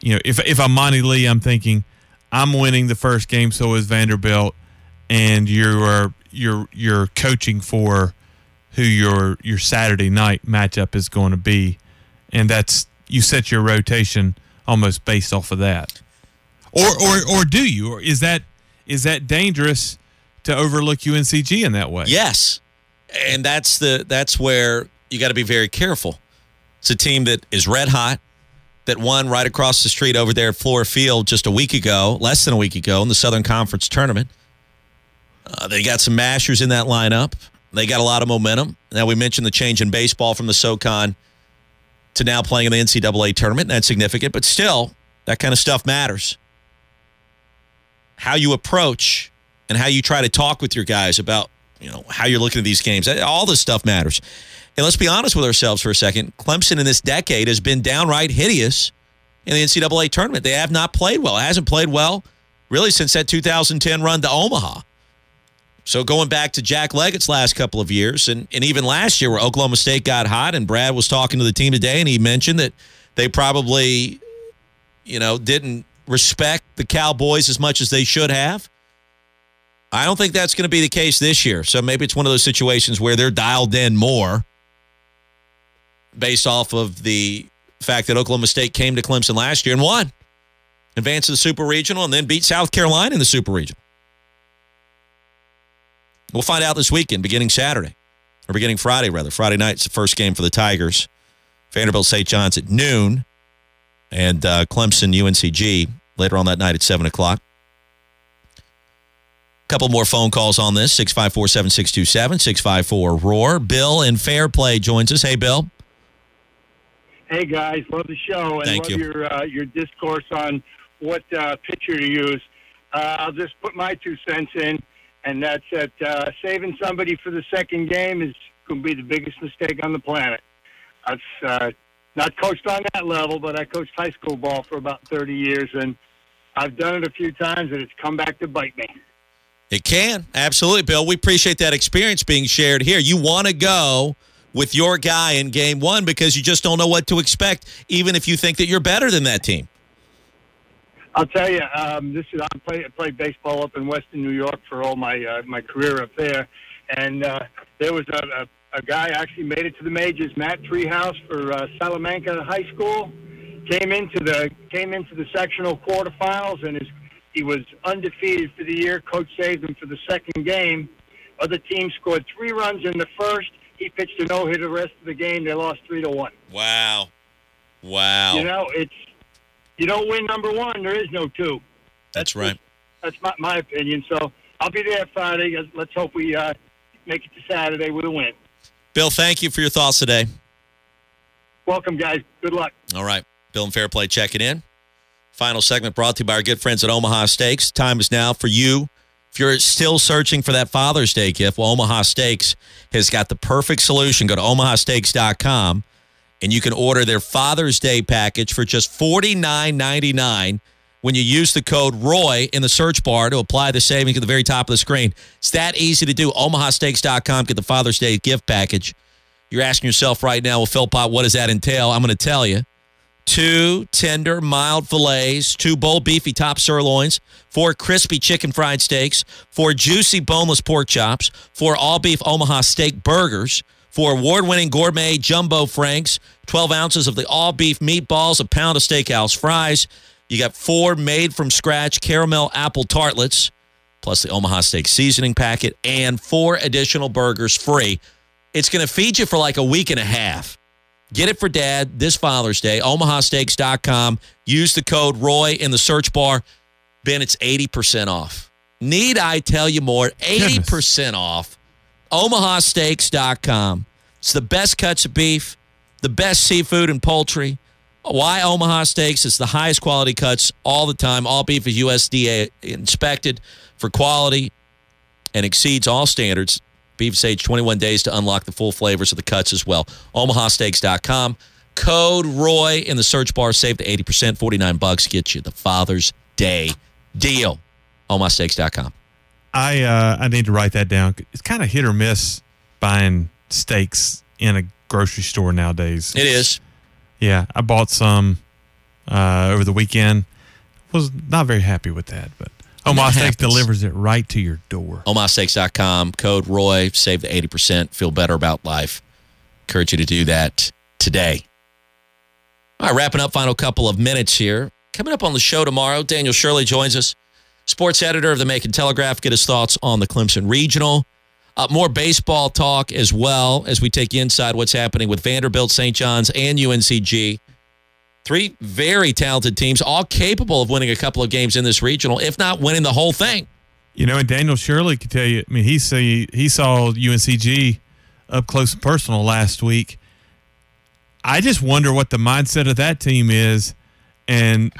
you know, if if I'm Monte Lee, I'm thinking I'm winning the first game, so is Vanderbilt, and you're you're you're coaching for who your your Saturday night matchup is going to be, and that's you set your rotation almost based off of that, or or or do you, or is that is that dangerous to overlook UNCG in that way? Yes. And that's the that's where you got to be very careful. It's a team that is red hot, that won right across the street over there at Fluor Field just a week ago, less than a week ago in the Southern Conference tournament. Uh, they got some mashers in that lineup. They got a lot of momentum. Now we mentioned the change in baseball from the SoCon to now playing in the NCAA tournament. That's significant, but still, that kind of stuff matters. How you approach and how you try to talk with your guys about you know how you're looking at these games. All this stuff matters. And let's be honest with ourselves for a second. Clemson in this decade has been downright hideous in the NCAA tournament. They have not played well. It hasn't played well really since that 2010 run to Omaha. So going back to Jack Leggett's last couple of years, and, and even last year where Oklahoma State got hot, and Brad was talking to the team today, and he mentioned that they probably, you know, didn't respect the Cowboys as much as they should have. I don't think that's going to be the case this year. So maybe it's one of those situations where they're dialed in more based off of the fact that Oklahoma State came to Clemson last year and won, advanced to the Super Regional, and then beat South Carolina in the Super Regional. We'll find out this weekend, beginning Saturday, or beginning Friday, rather. Friday night's the first game for the Tigers. Vanderbilt St. John's at noon, and uh, Clemson UNCG later on that night at 7 o'clock. Couple more phone calls on this 654 7627 654 Roar. Bill in Fair Play joins us. Hey, Bill. Hey, guys. Love the show and Thank love you. your uh, your discourse on what uh, pitcher to use. Uh, I'll just put my two cents in, and that's that uh, saving somebody for the second game is going to be the biggest mistake on the planet. I've uh, not coached on that level, but I coached high school ball for about 30 years, and I've done it a few times, and it's come back to bite me. It can. Absolutely, Bill. We appreciate that experience being shared here. You want to go with your guy in game one because you just don't know what to expect, even if you think that you're better than that team. I'll tell you, um, this is I played played baseball up in Western New York for all my uh, my career up there, and uh, there was a, a a guy actually made it to the majors, Matt Treehouse for uh, Salamanca High School, came into the came into the sectional quarterfinals and is he was undefeated for the year. Coach saved him for the second game. Other team scored three runs in the first. He pitched a no hitter the rest of the game. They lost three to one. Wow. Wow. You know, it's you don't win number one, there is no two. That's right. That's my, my opinion. So I'll be there Friday. Let's hope we uh, make it to Saturday with a win. Bill, thank you for your thoughts today. Welcome, guys. Good luck. All right. Bill and Fair Play checking in. Final segment brought to you by our good friends at Omaha Steaks. Time is now for you. If you're still searching for that Father's Day gift, well, Omaha Steaks has got the perfect solution. Go to omahasteaks.com and you can order their Father's Day package for just $49.99 when you use the code ROY in the search bar to apply the savings at the very top of the screen. It's that easy to do. omahasteaks.com. Get the Father's Day gift package. You're asking yourself right now, well, Philpott, what does that entail? I'm going to tell you. Two tender, mild fillets, two bold beefy top sirloins, four crispy chicken fried steaks, four juicy boneless pork chops, four all beef Omaha steak burgers, four award winning gourmet jumbo franks, 12 ounces of the all beef meatballs, a pound of steakhouse fries. You got four made from scratch caramel apple tartlets, plus the Omaha steak seasoning packet, and four additional burgers free. It's going to feed you for like a week and a half. Get it for dad this Father's Day. OmahaSteaks.com. Use the code ROY in the search bar. Ben, it's 80% off. Need I tell you more? 80% off. OmahaSteaks.com. It's the best cuts of beef, the best seafood and poultry. Why Omaha Steaks? It's the highest quality cuts all the time. All beef is USDA inspected for quality and exceeds all standards. Beef Sage, 21 days to unlock the full flavors of the cuts as well. OmahaSteaks.com. Code ROY in the search bar. Save the 80%. 49 bucks gets you the Father's Day deal. OmahaSteaks.com. I uh, I need to write that down. It's kind of hit or miss buying steaks in a grocery store nowadays. It is. Yeah, I bought some uh, over the weekend. Was not very happy with that, but Omaha Steaks delivers it right to your door. OmahaSteaks.com. Code ROY. Save the 80%. Feel better about life. Encourage you to do that today. All right, wrapping up final couple of minutes here. Coming up on the show tomorrow, Daniel Shirley joins us, sports editor of the Macon Telegraph. Get his thoughts on the Clemson Regional. Uh, more baseball talk as well as we take you inside what's happening with Vanderbilt, St. John's, and UNCG. Three very talented teams, all capable of winning a couple of games in this regional, if not winning the whole thing. You know, and Daniel Shirley could tell you. I mean, he see he saw UNCG up close and personal last week. I just wonder what the mindset of that team is, and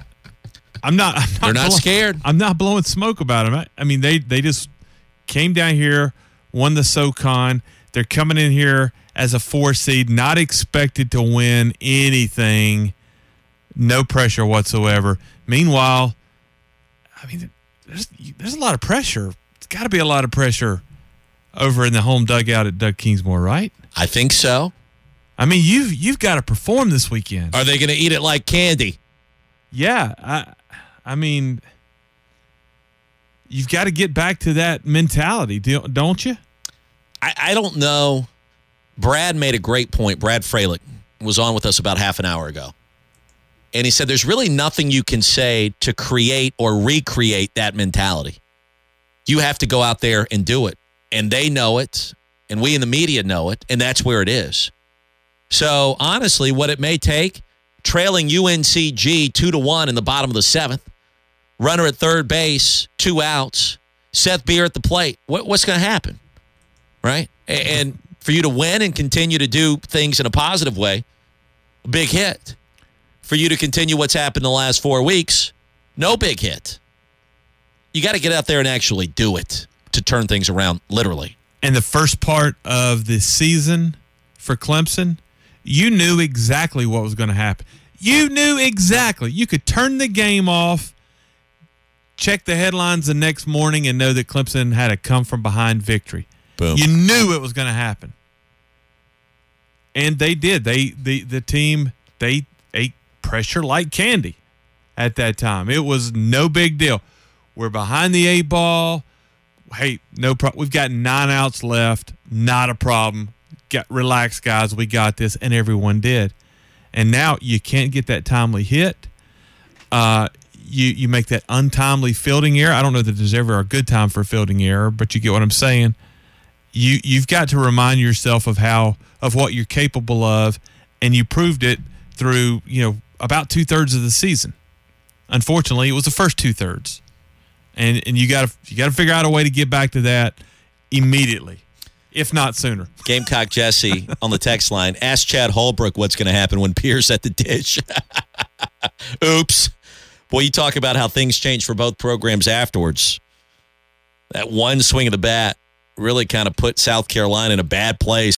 I'm not. I'm not They're not blow- scared. I'm not blowing smoke about them. I, I mean, they they just came down here, won the SoCon. They're coming in here as a four seed, not expected to win anything. No pressure whatsoever. Meanwhile, I mean, there's there's a lot of pressure. It's got to be a lot of pressure over in the home dugout at Doug Kingsmore, right? I think so. I mean, you've you've got to perform this weekend. Are they going to eat it like candy? Yeah, I I mean, you've got to get back to that mentality, do- don't you? I, I don't know. Brad made a great point. Brad Fralick was on with us about half an hour ago. And he said there's really nothing you can say to create or recreate that mentality. You have to go out there and do it. And they know it. And we in the media know it. And that's where it is. So honestly, what it may take, trailing UNCG two to one in the bottom of the seventh, runner at third base, two outs, Seth Beer at the plate. What, what's going to happen? Right? And for you to win and continue to do things in a positive way, big hit. For you to continue what's happened the last four weeks, no big hit. You got to get out there and actually do it to turn things around, literally. And the first part of the season for Clemson, you knew exactly what was going to happen. You knew exactly. You could turn the game off, check the headlines the next morning, and know that Clemson had a come from behind victory. Boom. You knew it was going to happen. and they did. They the the team they ate pressure like candy at that time. It was no big deal. We're behind the eight ball. Hey, no problem. We've got nine outs left. Not a problem. Get relax, guys. We got this, and everyone did. And now you can't get that timely hit. Uh, you you make that untimely fielding error. I don't know that there's ever a good time for a fielding error, but you get what I'm saying. You you've got to remind yourself of how of what you're capable of, and you proved it through you know about two thirds of the season. Unfortunately, it was the first two thirds, and and you got to you got to figure out a way to get back to that immediately, if not sooner. Gamecock Jesse on the text line. Ask Chad Holbrook what's going to happen when Pierce at the dish. Oops. Boy, you talk about how things change for both programs afterwards. That one swing of the bat really kind of put South Carolina in a bad place.